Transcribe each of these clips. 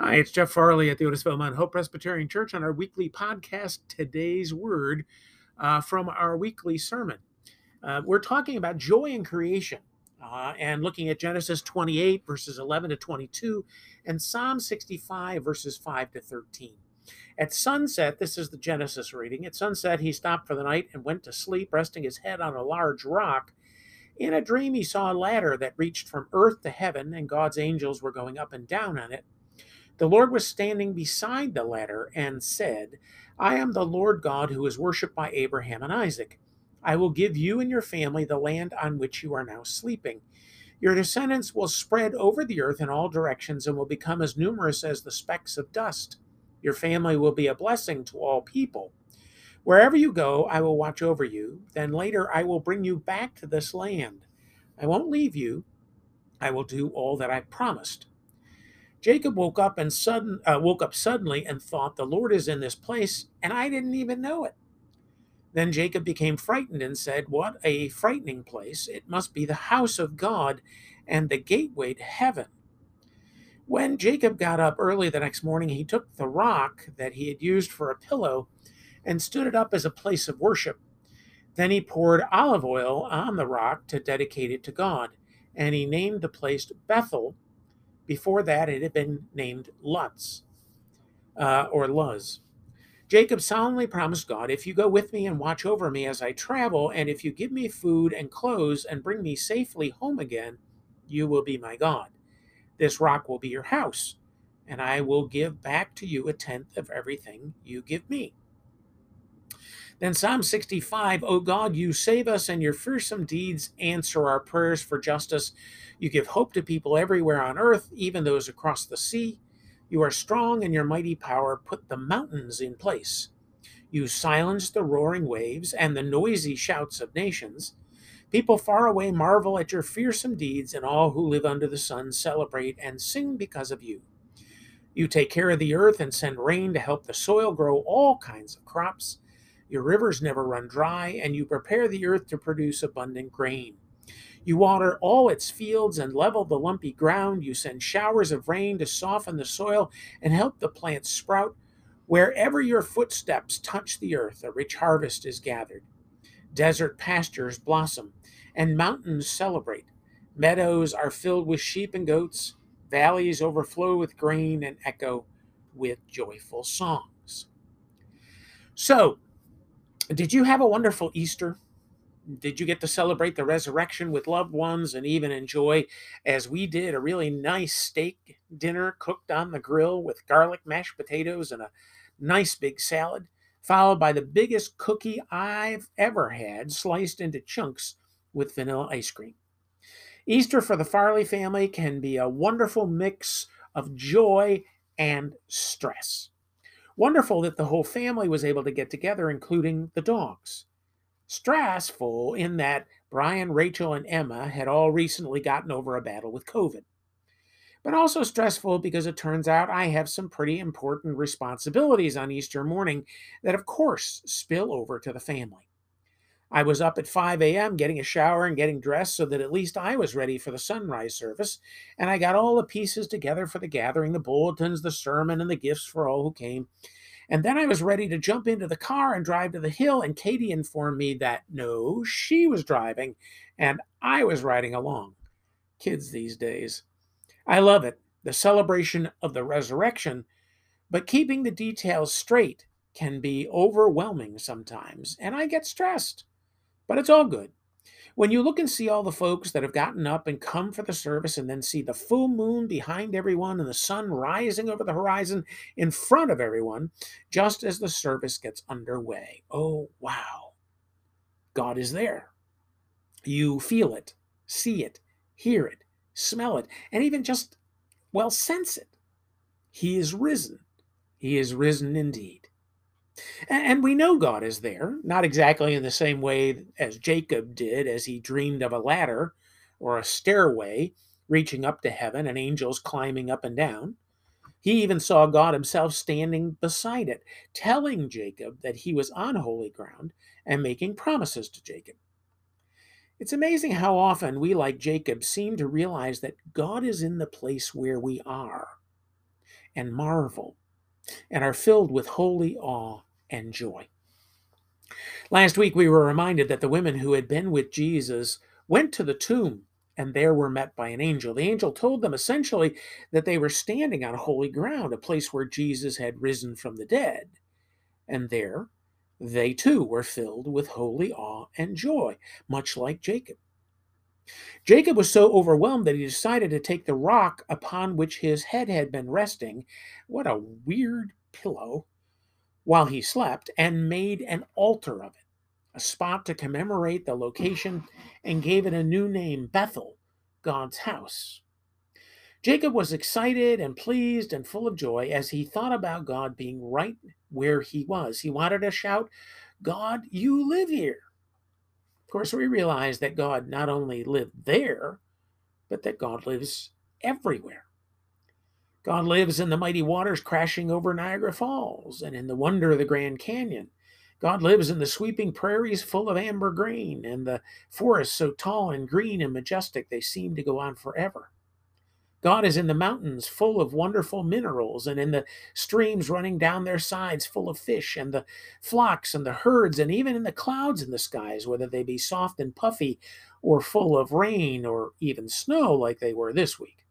Hi, it's Jeff Farley at the Otisville Mount Hope Presbyterian Church on our weekly podcast, Today's Word, uh, from our weekly sermon. Uh, we're talking about joy in creation uh, and looking at Genesis 28, verses 11 to 22, and Psalm 65, verses 5 to 13. At sunset, this is the Genesis reading. At sunset, he stopped for the night and went to sleep, resting his head on a large rock. In a dream, he saw a ladder that reached from earth to heaven, and God's angels were going up and down on it. The Lord was standing beside the ladder and said, I am the Lord God who is worshipped by Abraham and Isaac. I will give you and your family the land on which you are now sleeping. Your descendants will spread over the earth in all directions and will become as numerous as the specks of dust. Your family will be a blessing to all people. Wherever you go, I will watch over you. Then later I will bring you back to this land. I won't leave you. I will do all that I promised. Jacob woke up and sudden uh, woke up suddenly and thought, "The Lord is in this place, and I didn't even know it." Then Jacob became frightened and said, "What a frightening place! It must be the house of God and the gateway to heaven." When Jacob got up early the next morning, he took the rock that he had used for a pillow and stood it up as a place of worship. Then he poured olive oil on the rock to dedicate it to God, and he named the place Bethel before that, it had been named Lutz uh, or Luz. Jacob solemnly promised God, If you go with me and watch over me as I travel, and if you give me food and clothes and bring me safely home again, you will be my God. This rock will be your house, and I will give back to you a tenth of everything you give me. Then Psalm 65, O God, you save us, and your fearsome deeds answer our prayers for justice. You give hope to people everywhere on earth, even those across the sea. You are strong, and your mighty power put the mountains in place. You silence the roaring waves and the noisy shouts of nations. People far away marvel at your fearsome deeds, and all who live under the sun celebrate and sing because of you. You take care of the earth and send rain to help the soil grow all kinds of crops. Your rivers never run dry, and you prepare the earth to produce abundant grain. You water all its fields and level the lumpy ground. You send showers of rain to soften the soil and help the plants sprout. Wherever your footsteps touch the earth, a rich harvest is gathered. Desert pastures blossom, and mountains celebrate. Meadows are filled with sheep and goats. Valleys overflow with grain and echo with joyful songs. So, did you have a wonderful Easter? Did you get to celebrate the resurrection with loved ones and even enjoy, as we did, a really nice steak dinner cooked on the grill with garlic mashed potatoes and a nice big salad, followed by the biggest cookie I've ever had, sliced into chunks with vanilla ice cream? Easter for the Farley family can be a wonderful mix of joy and stress. Wonderful that the whole family was able to get together, including the dogs. Stressful in that Brian, Rachel, and Emma had all recently gotten over a battle with COVID. But also stressful because it turns out I have some pretty important responsibilities on Easter morning that, of course, spill over to the family. I was up at 5 a.m. getting a shower and getting dressed so that at least I was ready for the sunrise service, and I got all the pieces together for the gathering the bulletins, the sermon, and the gifts for all who came. And then I was ready to jump into the car and drive to the hill, and Katie informed me that no, she was driving and I was riding along. Kids these days. I love it, the celebration of the resurrection, but keeping the details straight can be overwhelming sometimes, and I get stressed. But it's all good. When you look and see all the folks that have gotten up and come for the service, and then see the full moon behind everyone and the sun rising over the horizon in front of everyone, just as the service gets underway, oh, wow, God is there. You feel it, see it, hear it, smell it, and even just, well, sense it. He is risen. He is risen indeed. And we know God is there, not exactly in the same way as Jacob did as he dreamed of a ladder or a stairway reaching up to heaven and angels climbing up and down. He even saw God himself standing beside it, telling Jacob that he was on holy ground and making promises to Jacob. It's amazing how often we, like Jacob, seem to realize that God is in the place where we are and marvel and are filled with holy awe and joy. Last week, we were reminded that the women who had been with Jesus went to the tomb and there were met by an angel. The angel told them essentially that they were standing on holy ground, a place where Jesus had risen from the dead. And there, they too were filled with holy awe and joy, much like Jacob. Jacob was so overwhelmed that he decided to take the rock upon which his head had been resting. What a weird pillow while he slept and made an altar of it, a spot to commemorate the location, and gave it a new name, Bethel, God's house. Jacob was excited and pleased and full of joy as he thought about God being right where he was. He wanted to shout, God, you live here. Of course, we realize that God not only lived there, but that God lives everywhere. God lives in the mighty waters crashing over Niagara Falls and in the wonder of the Grand Canyon. God lives in the sweeping prairies full of amber grain and the forests so tall and green and majestic they seem to go on forever. God is in the mountains full of wonderful minerals, and in the streams running down their sides full of fish, and the flocks and the herds, and even in the clouds in the skies, whether they be soft and puffy, or full of rain, or even snow like they were this week.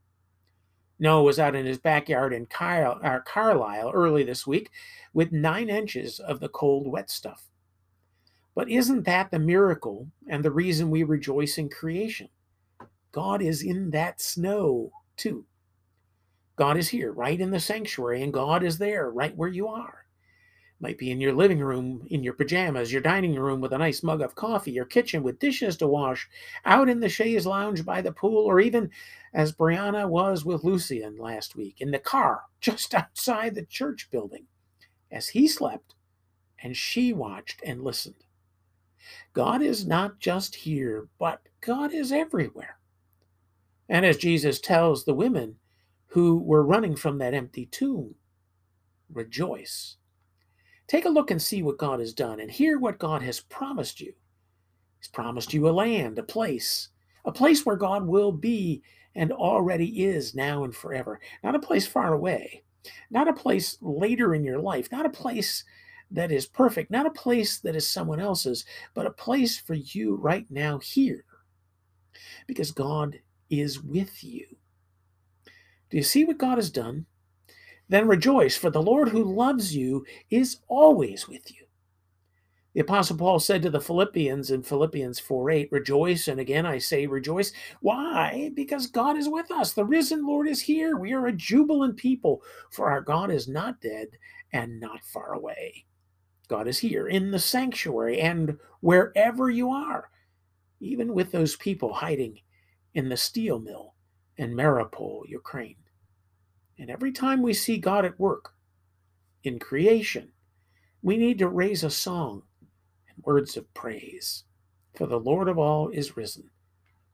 Noah was out in his backyard in uh, Carlisle early this week with nine inches of the cold, wet stuff. But isn't that the miracle and the reason we rejoice in creation? God is in that snow too. God is here, right in the sanctuary, and God is there, right where you are. Might be in your living room, in your pajamas, your dining room with a nice mug of coffee, your kitchen with dishes to wash, out in the chaise lounge by the pool, or even as Brianna was with Lucian last week, in the car just outside the church building, as he slept and she watched and listened. God is not just here, but God is everywhere. And as Jesus tells the women who were running from that empty tomb, rejoice. Take a look and see what God has done and hear what God has promised you. He's promised you a land, a place, a place where God will be and already is now and forever. Not a place far away, not a place later in your life, not a place that is perfect, not a place that is someone else's, but a place for you right now here. Because God is with you. Do you see what God has done? Then rejoice, for the Lord who loves you is always with you. The Apostle Paul said to the Philippians in Philippians 4 8, Rejoice, and again I say rejoice. Why? Because God is with us. The risen Lord is here. We are a jubilant people, for our God is not dead and not far away. God is here in the sanctuary and wherever you are, even with those people hiding in the steel mill in Mariupol, Ukraine. And every time we see God at work in creation, we need to raise a song and words of praise. For the Lord of all is risen.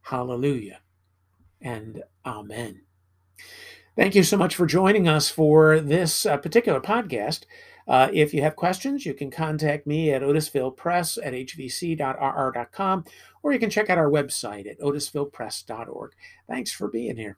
Hallelujah and Amen. Thank you so much for joining us for this uh, particular podcast. Uh, if you have questions, you can contact me at otisvillepress at hvc.rr.com, or you can check out our website at otisvillepress.org. Thanks for being here.